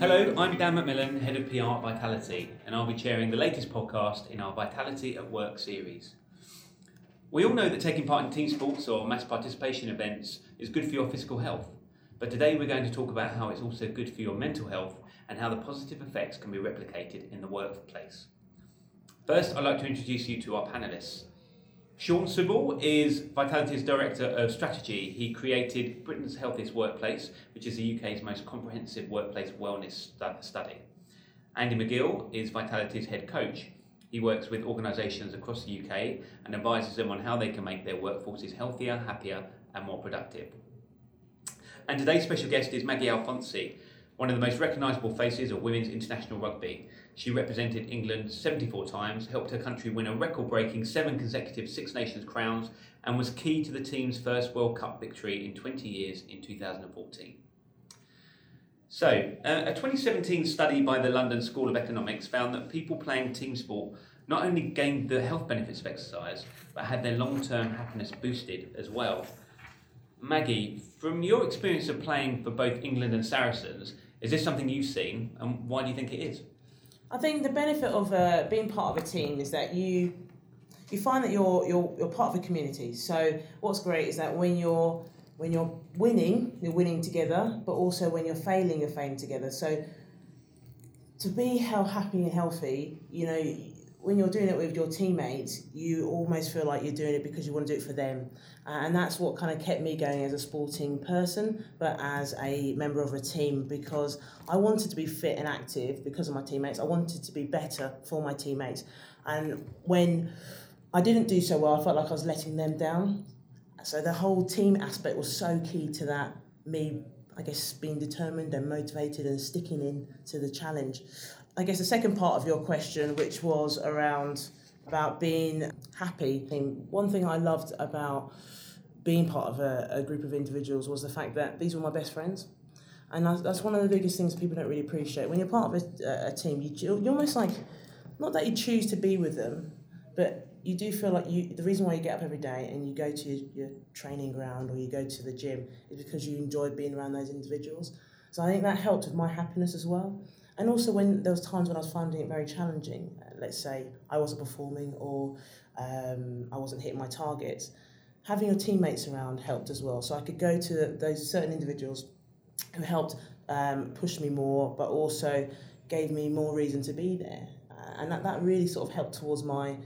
Hello, I'm Dan MacMillan, Head of PR at Vitality, and I'll be chairing the latest podcast in our Vitality at Work series. We all know that taking part in team sports or mass participation events is good for your physical health, but today we're going to talk about how it's also good for your mental health and how the positive effects can be replicated in the workplace. First, I'd like to introduce you to our panelists. Shaun Subel is Vitality's Director of Strategy. He created Britain's Healthiest Workplace, which is the UK's most comprehensive workplace wellness study. Andy Magill is Vitality's Head Coach. He works with organisations across the UK and advises them on how they can make their workforces healthier, happier, and more productive. And today's special guest is Maggie Alphonsi, one of the most recognisable faces of women's international rugby. She represented England 74 times, helped her country win a record breaking seven consecutive Six Nations crowns, and was key to the team's first World Cup victory in 20 years in 2014. So, uh, a 2017 study by the London School of Economics found that people playing team sport not only gained the health benefits of exercise, but had their long term happiness boosted as well. Maggie, from your experience of playing for both England and Saracens, is this something you've seen, and why do you think it is? I think the benefit of uh, being part of a team is that you you find that you're you're you're part of a community. So what's great is that when you're when you're winning, you're winning together, but also when you're failing, you're failing together. So to be how happy and healthy, you know, when you're doing it with your teammates, you almost feel like you're doing it because you want to do it for them. Uh, and that's what kind of kept me going as a sporting person, but as a member of a team because I wanted to be fit and active because of my teammates. I wanted to be better for my teammates. And when I didn't do so well, I felt like I was letting them down. So the whole team aspect was so key to that, me I guess being determined and motivated and sticking in to the challenge. I guess the second part of your question, which was around about being happy. One thing I loved about being part of a, a group of individuals was the fact that these were my best friends. And that's one of the biggest things people don't really appreciate. When you're part of a, a team, you, you're almost like, not that you choose to be with them, but you do feel like you the reason why you get up every day and you go to your, your training ground or you go to the gym is because you enjoy being around those individuals. So I think that helped with my happiness as well. And also when there was times when I was finding it very challenging, uh, let's say I wasn't performing or um, I wasn't hitting my targets, having your teammates around helped as well. So I could go to those certain individuals who helped um, push me more, but also gave me more reason to be there. Uh, and that, that really sort of helped towards my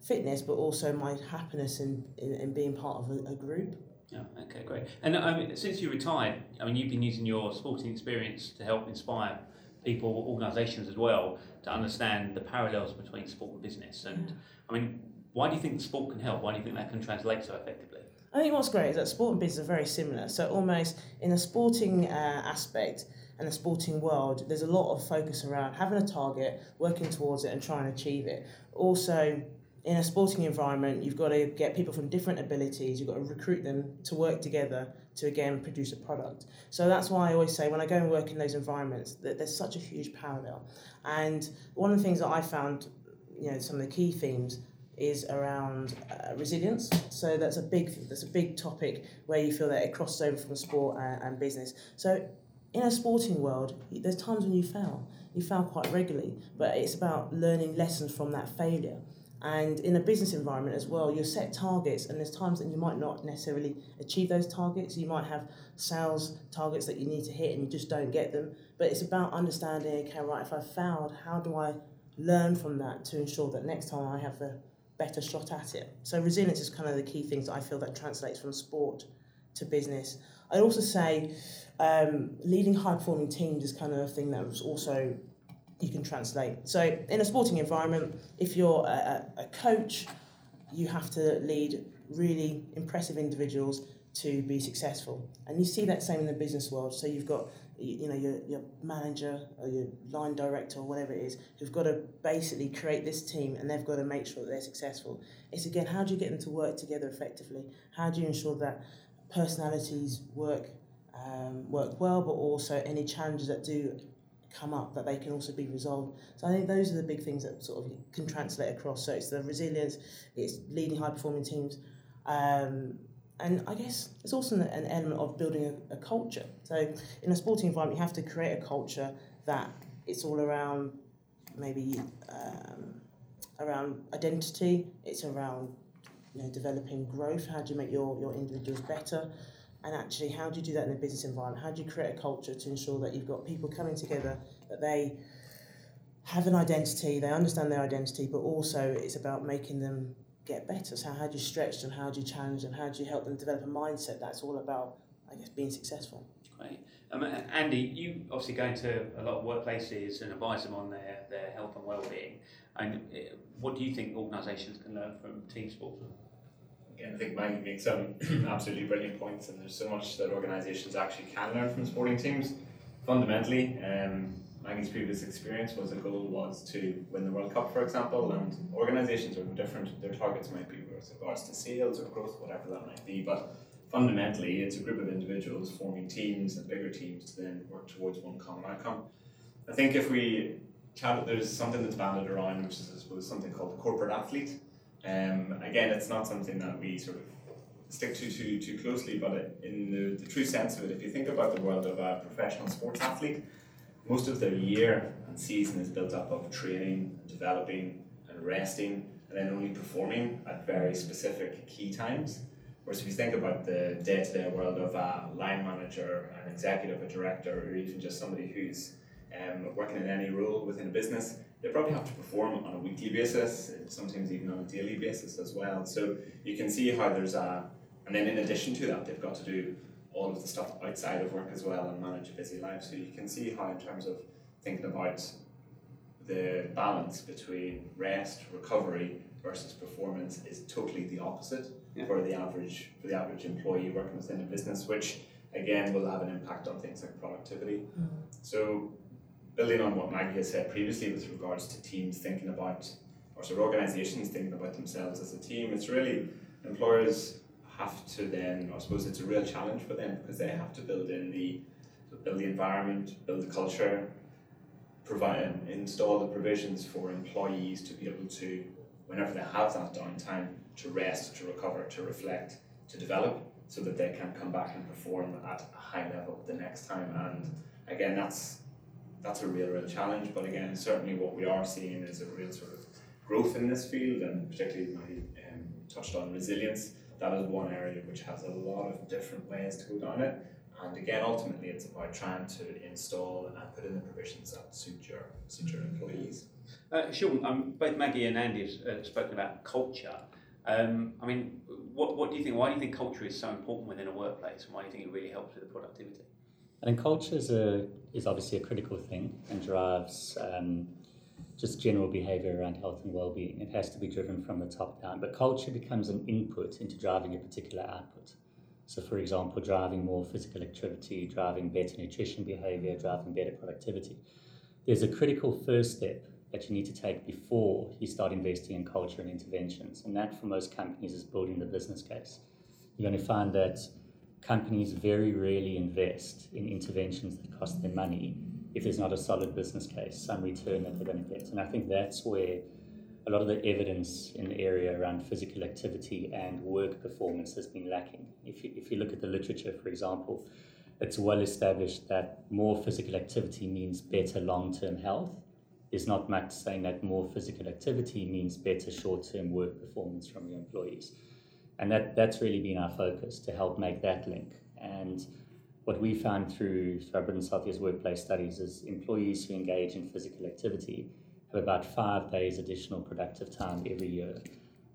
fitness, but also my happiness in, in, in being part of a, a group. Yeah, okay, great. And since you retired, I mean, you've been using your sporting experience to help inspire people, organisations as well, to understand the parallels between sport and business. And. I mean, why do you think sport can help? Why do you think that can translate so effectively? I think what's great is that sport and business are very similar. So almost in a sporting uh, aspect and the sporting world, there's a lot of focus around having a target, working towards it, and trying to achieve it. Also, in a sporting environment, you've got to get people from different abilities, you've got to recruit them to work together to again produce a product. So that's why I always say when I go and work in those environments that there's such a huge parallel. And one of the things that I found, you know, some of the key themes is around uh, resilience. So that's a big that's a big topic where you feel that it crosses over from sport and, and business. So in a sporting world, there's times when you fail. You fail quite regularly, but it's about learning lessons from that failure. And in a business environment as well, you set targets, and there's times that you might not necessarily achieve those targets. You might have sales targets that you need to hit and you just don't get them. But it's about understanding okay, right, if I failed, how do I learn from that to ensure that next time I have a better shot at it? So, resilience is kind of the key things that I feel that translates from sport to business. I'd also say um, leading high performing teams is kind of a thing that was also you can translate. So in a sporting environment, if you're a, a, coach, you have to lead really impressive individuals to be successful. And you see that same in the business world. So you've got you know your, your manager or your line director or whatever it is who've got to basically create this team and they've got to make sure that they're successful. It's again how do you get them to work together effectively? How do you ensure that personalities work um, work well, but also any challenges that do come up that they can also be resolved. So I think those are the big things that sort of can translate across. So it's the resilience, it's leading high performing teams, um, and I guess it's also an element of building a, a, culture. So in a sporting environment, you have to create a culture that it's all around maybe um, around identity. It's around you know developing growth. How do you make your, your individuals better? And actually, how do you do that in a business environment? How do you create a culture to ensure that you've got people coming together that they have an identity, they understand their identity, but also it's about making them get better. So how do you stretch them? How do you challenge them? How do you help them develop a mindset that's all about, I guess, being successful? Great. Um, Andy, you obviously go into a lot of workplaces and advise them on their, their health and well-being. And uh, what do you think organisations can learn from team sport? Again, I think Maggie makes some absolutely brilliant points, and there's so much that organisations actually can learn from sporting teams. Fundamentally, um, Maggie's previous experience was a goal was to win the World Cup, for example, and organisations are different. Their targets might be with regards to sales or growth, whatever that might be, but fundamentally, it's a group of individuals forming teams and bigger teams to then work towards one common outcome. I think if we chat, there's something that's banded around, which is, I suppose, something called the corporate athlete. Um, again, it's not something that we sort of stick to too, too closely, but in the, the true sense of it, if you think about the world of a professional sports athlete, most of their year and season is built up of training, developing, and resting, and then only performing at very specific key times. Whereas if you think about the day to day world of a line manager, an executive, a director, or even just somebody who's um, working in any role within a business, they probably have to perform on a weekly basis, sometimes even on a daily basis as well. So you can see how there's a, and then in addition to that, they've got to do all of the stuff outside of work as well and manage a busy life. So you can see how, in terms of thinking about the balance between rest, recovery versus performance, is totally the opposite yeah. for the average for the average employee working within a business, which again will have an impact on things like productivity. Mm-hmm. So building on what Maggie has said previously with regards to teams thinking about or sort of organizations thinking about themselves as a team, it's really employers have to then, I suppose it's a real challenge for them because they have to build in the build the environment, build the culture, provide install the provisions for employees to be able to, whenever they have that downtime, to rest, to recover, to reflect, to develop, so that they can come back and perform at a high level the next time. And again, that's that's a real, real challenge. But again, certainly what we are seeing is a real sort of growth in this field, and particularly my um, touched on resilience that is one area which has a lot of different ways to go down it. And again, ultimately, it's about trying to install and put in the provisions that suit your suit your employees. Uh, Shaun, um, both Maggie and Andy have uh, spoken about culture. Um, I mean, what, what do you think? Why do you think culture is so important within a workplace, and why do you think it really helps with the productivity? Think culture is, a, is obviously a critical thing and drives um, just general behavior around health and well-being. It has to be driven from the top down, but culture becomes an input into driving a particular output. So, for example, driving more physical activity, driving better nutrition behavior, driving better productivity. There's a critical first step that you need to take before you start investing in culture and interventions, and that for most companies is building the business case. You're going to find that companies very rarely invest in interventions that cost them money if there's not a solid business case, some return that they're going to get. And I think that's where a lot of the evidence in the area around physical activity and work performance has been lacking. If you, if you look at the literature, for example, it's well established that more physical activity means better long term health. There's not much saying that more physical activity means better short term work performance from your employees. And that, that's really been our focus to help make that link. And what we found through, through our Britain's Healthiest workplace studies is employees who engage in physical activity have about five days additional productive time every year,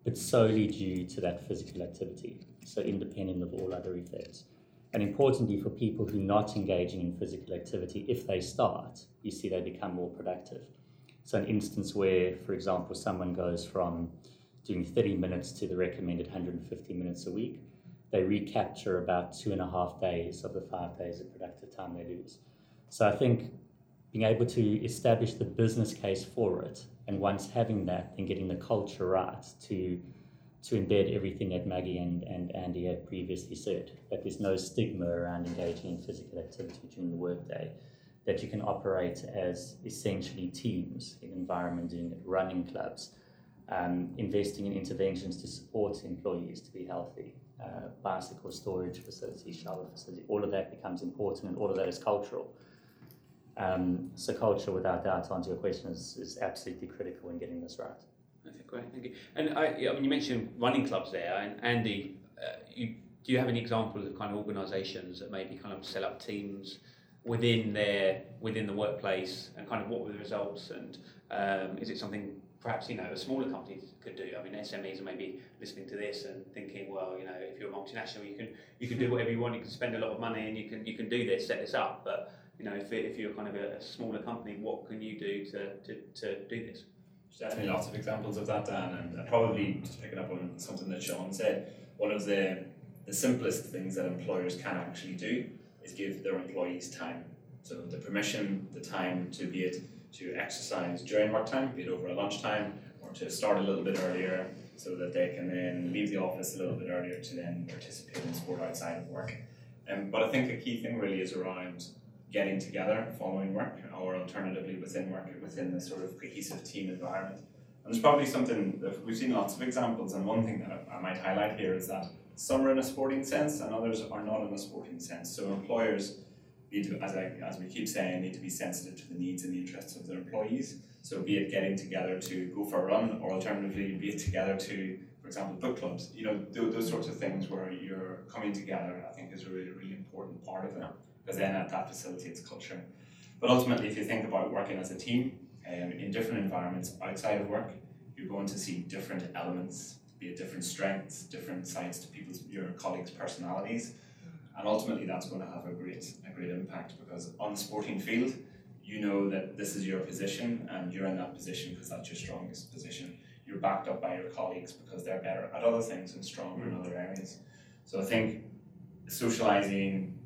but solely due to that physical activity, so independent of all other effects. And importantly, for people who are not engaging in physical activity, if they start, you see they become more productive. So, an instance where, for example, someone goes from doing 30 minutes to the recommended 150 minutes a week, they recapture about two and a half days of the five days of productive time they lose. So I think being able to establish the business case for it, and once having that, then getting the culture right to to embed everything that Maggie and, and Andy had previously said, that there's no stigma around engaging in physical activity during the workday, that you can operate as essentially teams in environment doing running clubs, um, investing in interventions to support employees to be healthy, uh, bicycle storage facilities, shower facility, all of that becomes important and all of that is cultural. Um, so culture, without doubt, to answer your question, is, is absolutely critical in getting this right. Okay, great, thank you. And I, I mean, you mentioned running clubs there, and Andy, uh, you, do you have any examples of kind of organisations that maybe kind of set up teams within their within the workplace, and kind of what were the results, and um, is it something perhaps you know a smaller company could do? I mean, SMEs are maybe listening to this and thinking, well, you know, if you're a multinational, you can you can do whatever you want, you can spend a lot of money, and you can you can do this, set this up, but you know, if, if you're kind of a, smaller company, what can you do to, to, to do this? There's definitely lots of examples of that, Dan, and probably just picking up on something that Shaun said, one of the, the simplest things that employers can actually do is give their employees time. So the permission, the time to be it to exercise during work time, be it over a lunchtime, or to start a little bit earlier so that they can then leave the office a little bit earlier to then participate in sport outside of work. Um, but I think a key thing really is around getting together following work, or alternatively within work, within the sort of cohesive team environment. And there's probably something that we've seen lots of examples, and one thing that I might highlight here is that some are in a sporting sense and others are not in a sporting sense. So employers need to, as, I, as we keep saying, need to be sensitive to the needs and the interests of their employees. So be it getting together to go for a run, or alternatively, be it together to, for example, book clubs. You know, those, those sorts of things where you're coming together, I think is a really, really important part of it because then that facilitates culture. But ultimately, if you think about working as a team um, in different environments outside of work, you're going to see different elements, be it different strengths, different sides to people's your colleagues' personalities, and ultimately that's going to have a great a great impact because on the sporting field, you know that this is your position and you're in that position because that's your strongest position. You're backed up by your colleagues because they're better at other things and stronger in other areas. So I think socializing,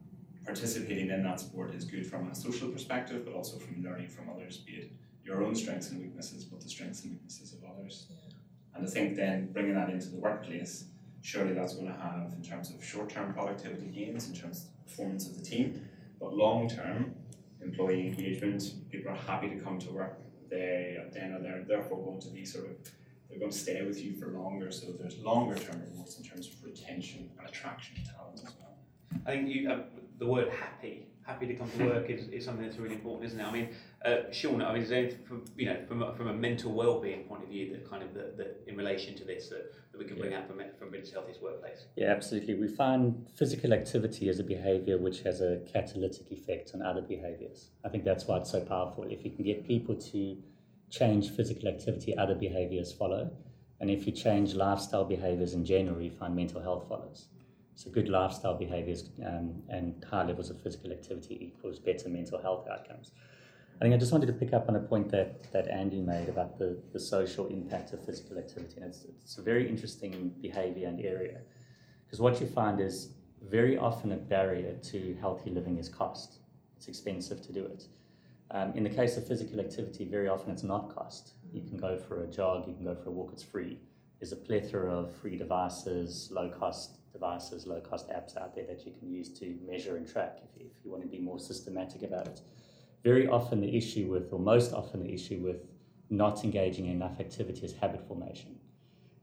participating in that sport is good from a social perspective, but also from learning from others, be it your own strengths and weaknesses, but the strengths and weaknesses of others. Yeah. And I think then bringing that into the workplace, surely that's going to have, in terms of short term productivity gains, in terms of performance of the team, but long term employee engagement, people are happy to come to work. They then are they're therefore going to be sort of they're going to stay with you for longer. So there's longer term rewards in terms of retention and attraction of talent as well. I think you, uh, the word happy, happy to come to work is, is something that's really important, isn't it? I mean, uh, Shaun, I mean, is there from, you know, from, a, from a mental well-being point of view that kind of that, that in relation to this that, that we can bring out from, from Britain's Healthiest Workplace? Yeah, absolutely. We find physical activity as a behaviour which has a catalytic effect on other behaviours. I think that's why it's so powerful. If you can get people to change physical activity, other behaviours follow. And if you change lifestyle behaviours in general, you find mental health follows. So good lifestyle behaviors um, and high levels of physical activity equals better mental health outcomes. I think I just wanted to pick up on a point that, that Andy made about the, the social impact of physical activity. And it's, it's a very interesting behavior and area because what you find is very often a barrier to healthy living is cost. It's expensive to do it. Um, in the case of physical activity, very often it's not cost. You can go for a jog, you can go for a walk, it's free. There's a plethora of free devices, low cost devices, low cost apps out there that you can use to measure and track if you, if you want to be more systematic about it. Very often, the issue with, or most often, the issue with not engaging in enough activity is habit formation,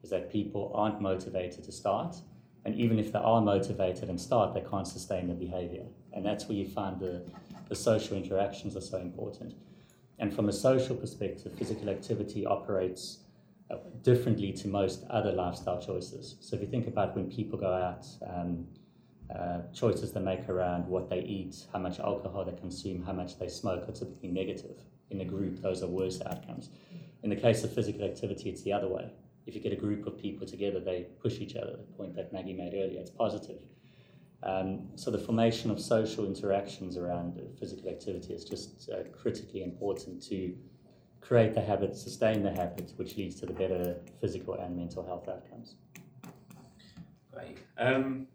is that people aren't motivated to start. And even if they are motivated and start, they can't sustain the behavior. And that's where you find the, the social interactions are so important. And from a social perspective, physical activity operates differently to most other lifestyle choices. So if you think about when people go out, um, uh, choices they make around what they eat, how much alcohol they consume, how much they smoke are typically negative. In a group, those are worse outcomes. In the case of physical activity, it's the other way. If you get a group of people together, they push each other, the point that Maggie made earlier, it's positive. Um, so the formation of social interactions around physical activity is just uh, critically important to create the habits, sustain the habits, which leads to the better physical and mental health outcomes. Great. Um,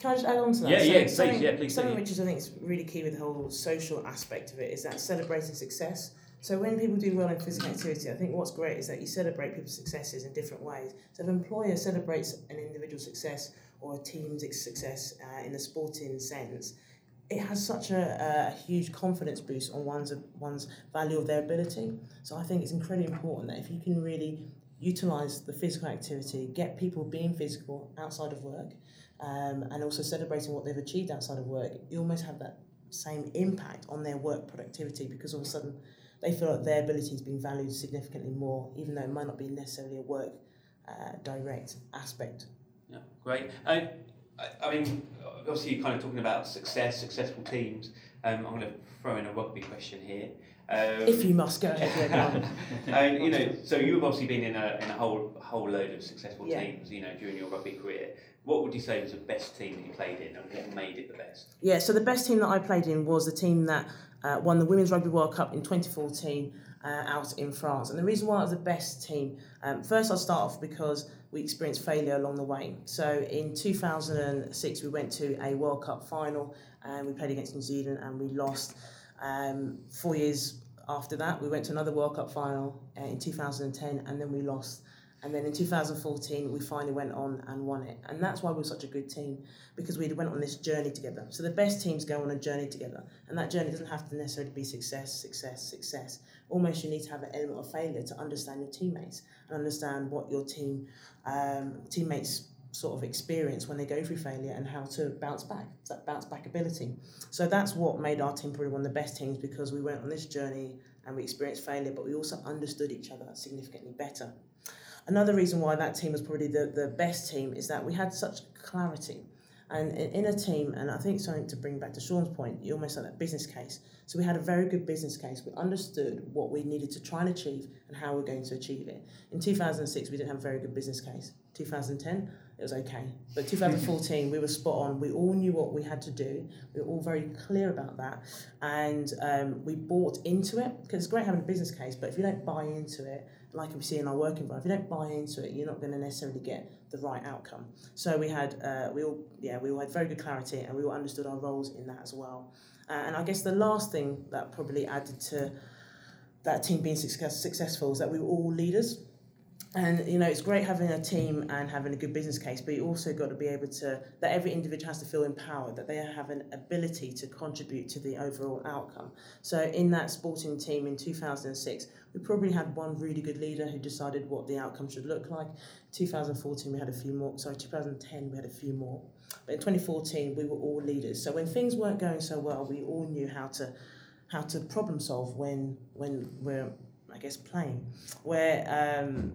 Can I just add on to that? Yeah, so yeah, please, something, yeah, please. Something which is, I think, is really key with the whole social aspect of it is that celebrating success. So when people do well in physical activity, I think what's great is that you celebrate people's successes in different ways. So if an employer celebrates an individual success or a team's success uh, in a sporting sense, it has such a, a, huge confidence boost on one's one's value of their ability. So I think it's incredibly important that if you can really utilize the physical activity, get people being physical outside of work, um, and also celebrating what they've achieved outside of work, you almost have that same impact on their work productivity because all of a sudden they feel like their ability is being valued significantly more, even though it might not be necessarily a work uh, direct aspect. Yeah, great. I, I mean, obviously, you're kind of talking about success, successful teams. Um, I'm going to throw in a rugby question here. Um, if you must go ahead, yeah, and you know, so you've obviously been in a in a whole whole load of successful yeah. teams, you know, during your rugby career. What would you say was the best team that you played in, and what made it the best? Yeah, so the best team that I played in was the team that uh, won the Women's Rugby World Cup in 2014 uh, out in France. And the reason why it was the best team, um, first I'll start off because we experienced failure along the way. So in 2006 we went to a World Cup final and we played against New Zealand and we lost. Um, four years after that we went to another World Cup final uh, in 2010 and then we lost. And then in 2014, we finally went on and won it. And that's why we are such a good team, because we went on this journey together. So the best teams go on a journey together. And that journey doesn't have to necessarily be success, success, success. Almost you need to have an element of failure to understand your teammates and understand what your team um, teammates sort of experience when they go through failure and how to bounce back. That bounce back ability. So that's what made our team probably one of the best teams because we went on this journey and we experienced failure, but we also understood each other significantly better. Another reason why that team was probably the, the best team is that we had such clarity. And in, a team, and I think something to bring back to Shaun's point, you almost had that business case. So we had a very good business case. We understood what we needed to try and achieve and how we're going to achieve it. In 2006, we didn't have a very good business case. 2010, it was okay. But 2014, we were spot on. We all knew what we had to do. We were all very clear about that. And um, we bought into it because it's great having a business case, but if you don't buy into it, like we see in our work environment, if you don't buy into it, you're not going to necessarily get the right outcome. So we had, uh, we all, yeah, we all had very good clarity, and we all understood our roles in that as well. Uh, and I guess the last thing that probably added to that team being success, successful is that we were all leaders and you know it's great having a team and having a good business case but you also got to be able to that every individual has to feel empowered that they have an ability to contribute to the overall outcome. So in that sporting team in 2006 we probably had one really good leader who decided what the outcome should look like. 2014 we had a few more sorry 2010 we had a few more. But in 2014 we were all leaders. So when things weren't going so well we all knew how to how to problem solve when when we're I guess playing. Where um,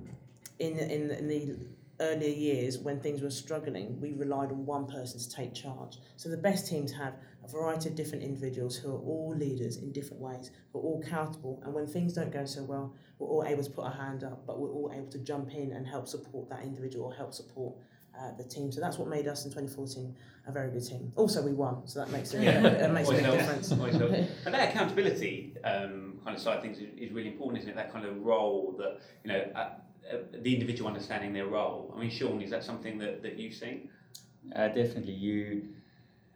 in, in, in the earlier years when things were struggling, we relied on one person to take charge. So the best teams have a variety of different individuals who are all leaders in different ways, but all accountable. And when things don't go so well, we're all able to put our hand up, but we're all able to jump in and help support that individual or help support uh, the team. So that's what made us in 2014 a very good team. Also, we won, so that makes, yeah. it makes a big difference. and that accountability um, kind of side of things is, is, really important, isn't it? That kind of role that, you know, uh, the individual understanding their role. I mean, Shaun, is that something that, that you've seen? Uh, definitely. You,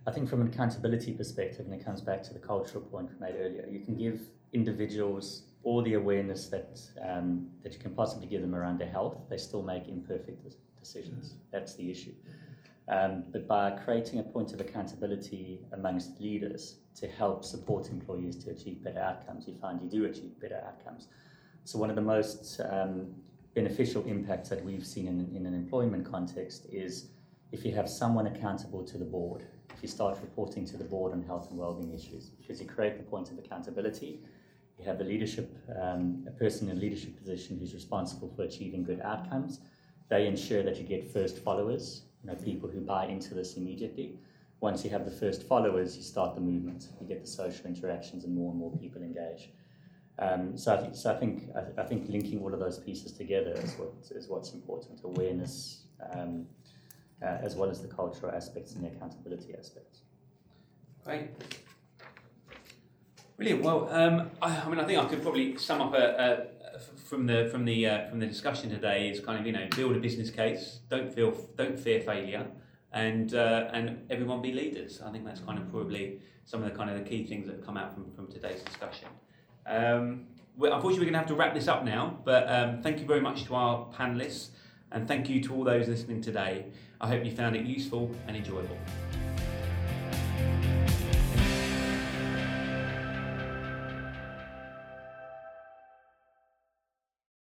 I think, from an accountability perspective, and it comes back to the cultural point we made earlier, you can give individuals all the awareness that um, that you can possibly give them around their health. They still make imperfect decisions. That's the issue. Um, but by creating a point of accountability amongst leaders to help support employees to achieve better outcomes, you find you do achieve better outcomes. So one of the most um, beneficial impacts that we've seen in, in an employment context is if you have someone accountable to the board, if you start reporting to the board on health and wellbeing issues, because you create the point of accountability, you have a leadership, um, a person in a leadership position who's responsible for achieving good outcomes. They ensure that you get first followers, you know, people who buy into this immediately. Once you have the first followers, you start the movement. You get the social interactions, and more and more people engage. Um, so I think, so I think, I, I, think linking all of those pieces together is what is what's important. Awareness, um, uh, as well as the cultural aspects and the accountability aspects. Great. Brilliant. Well, um, I, I, mean, I think I could probably sum up a, a, from the from the uh, from the discussion today is kind of you know build a business case. Don't feel don't fear failure, and uh, and everyone be leaders. I think that's kind of probably some of the kind of the key things that have come out from, from today's discussion. Um, unfortunately, we're going to have to wrap this up now, but um, thank you very much to our panelists and thank you to all those listening today. I hope you found it useful and enjoyable.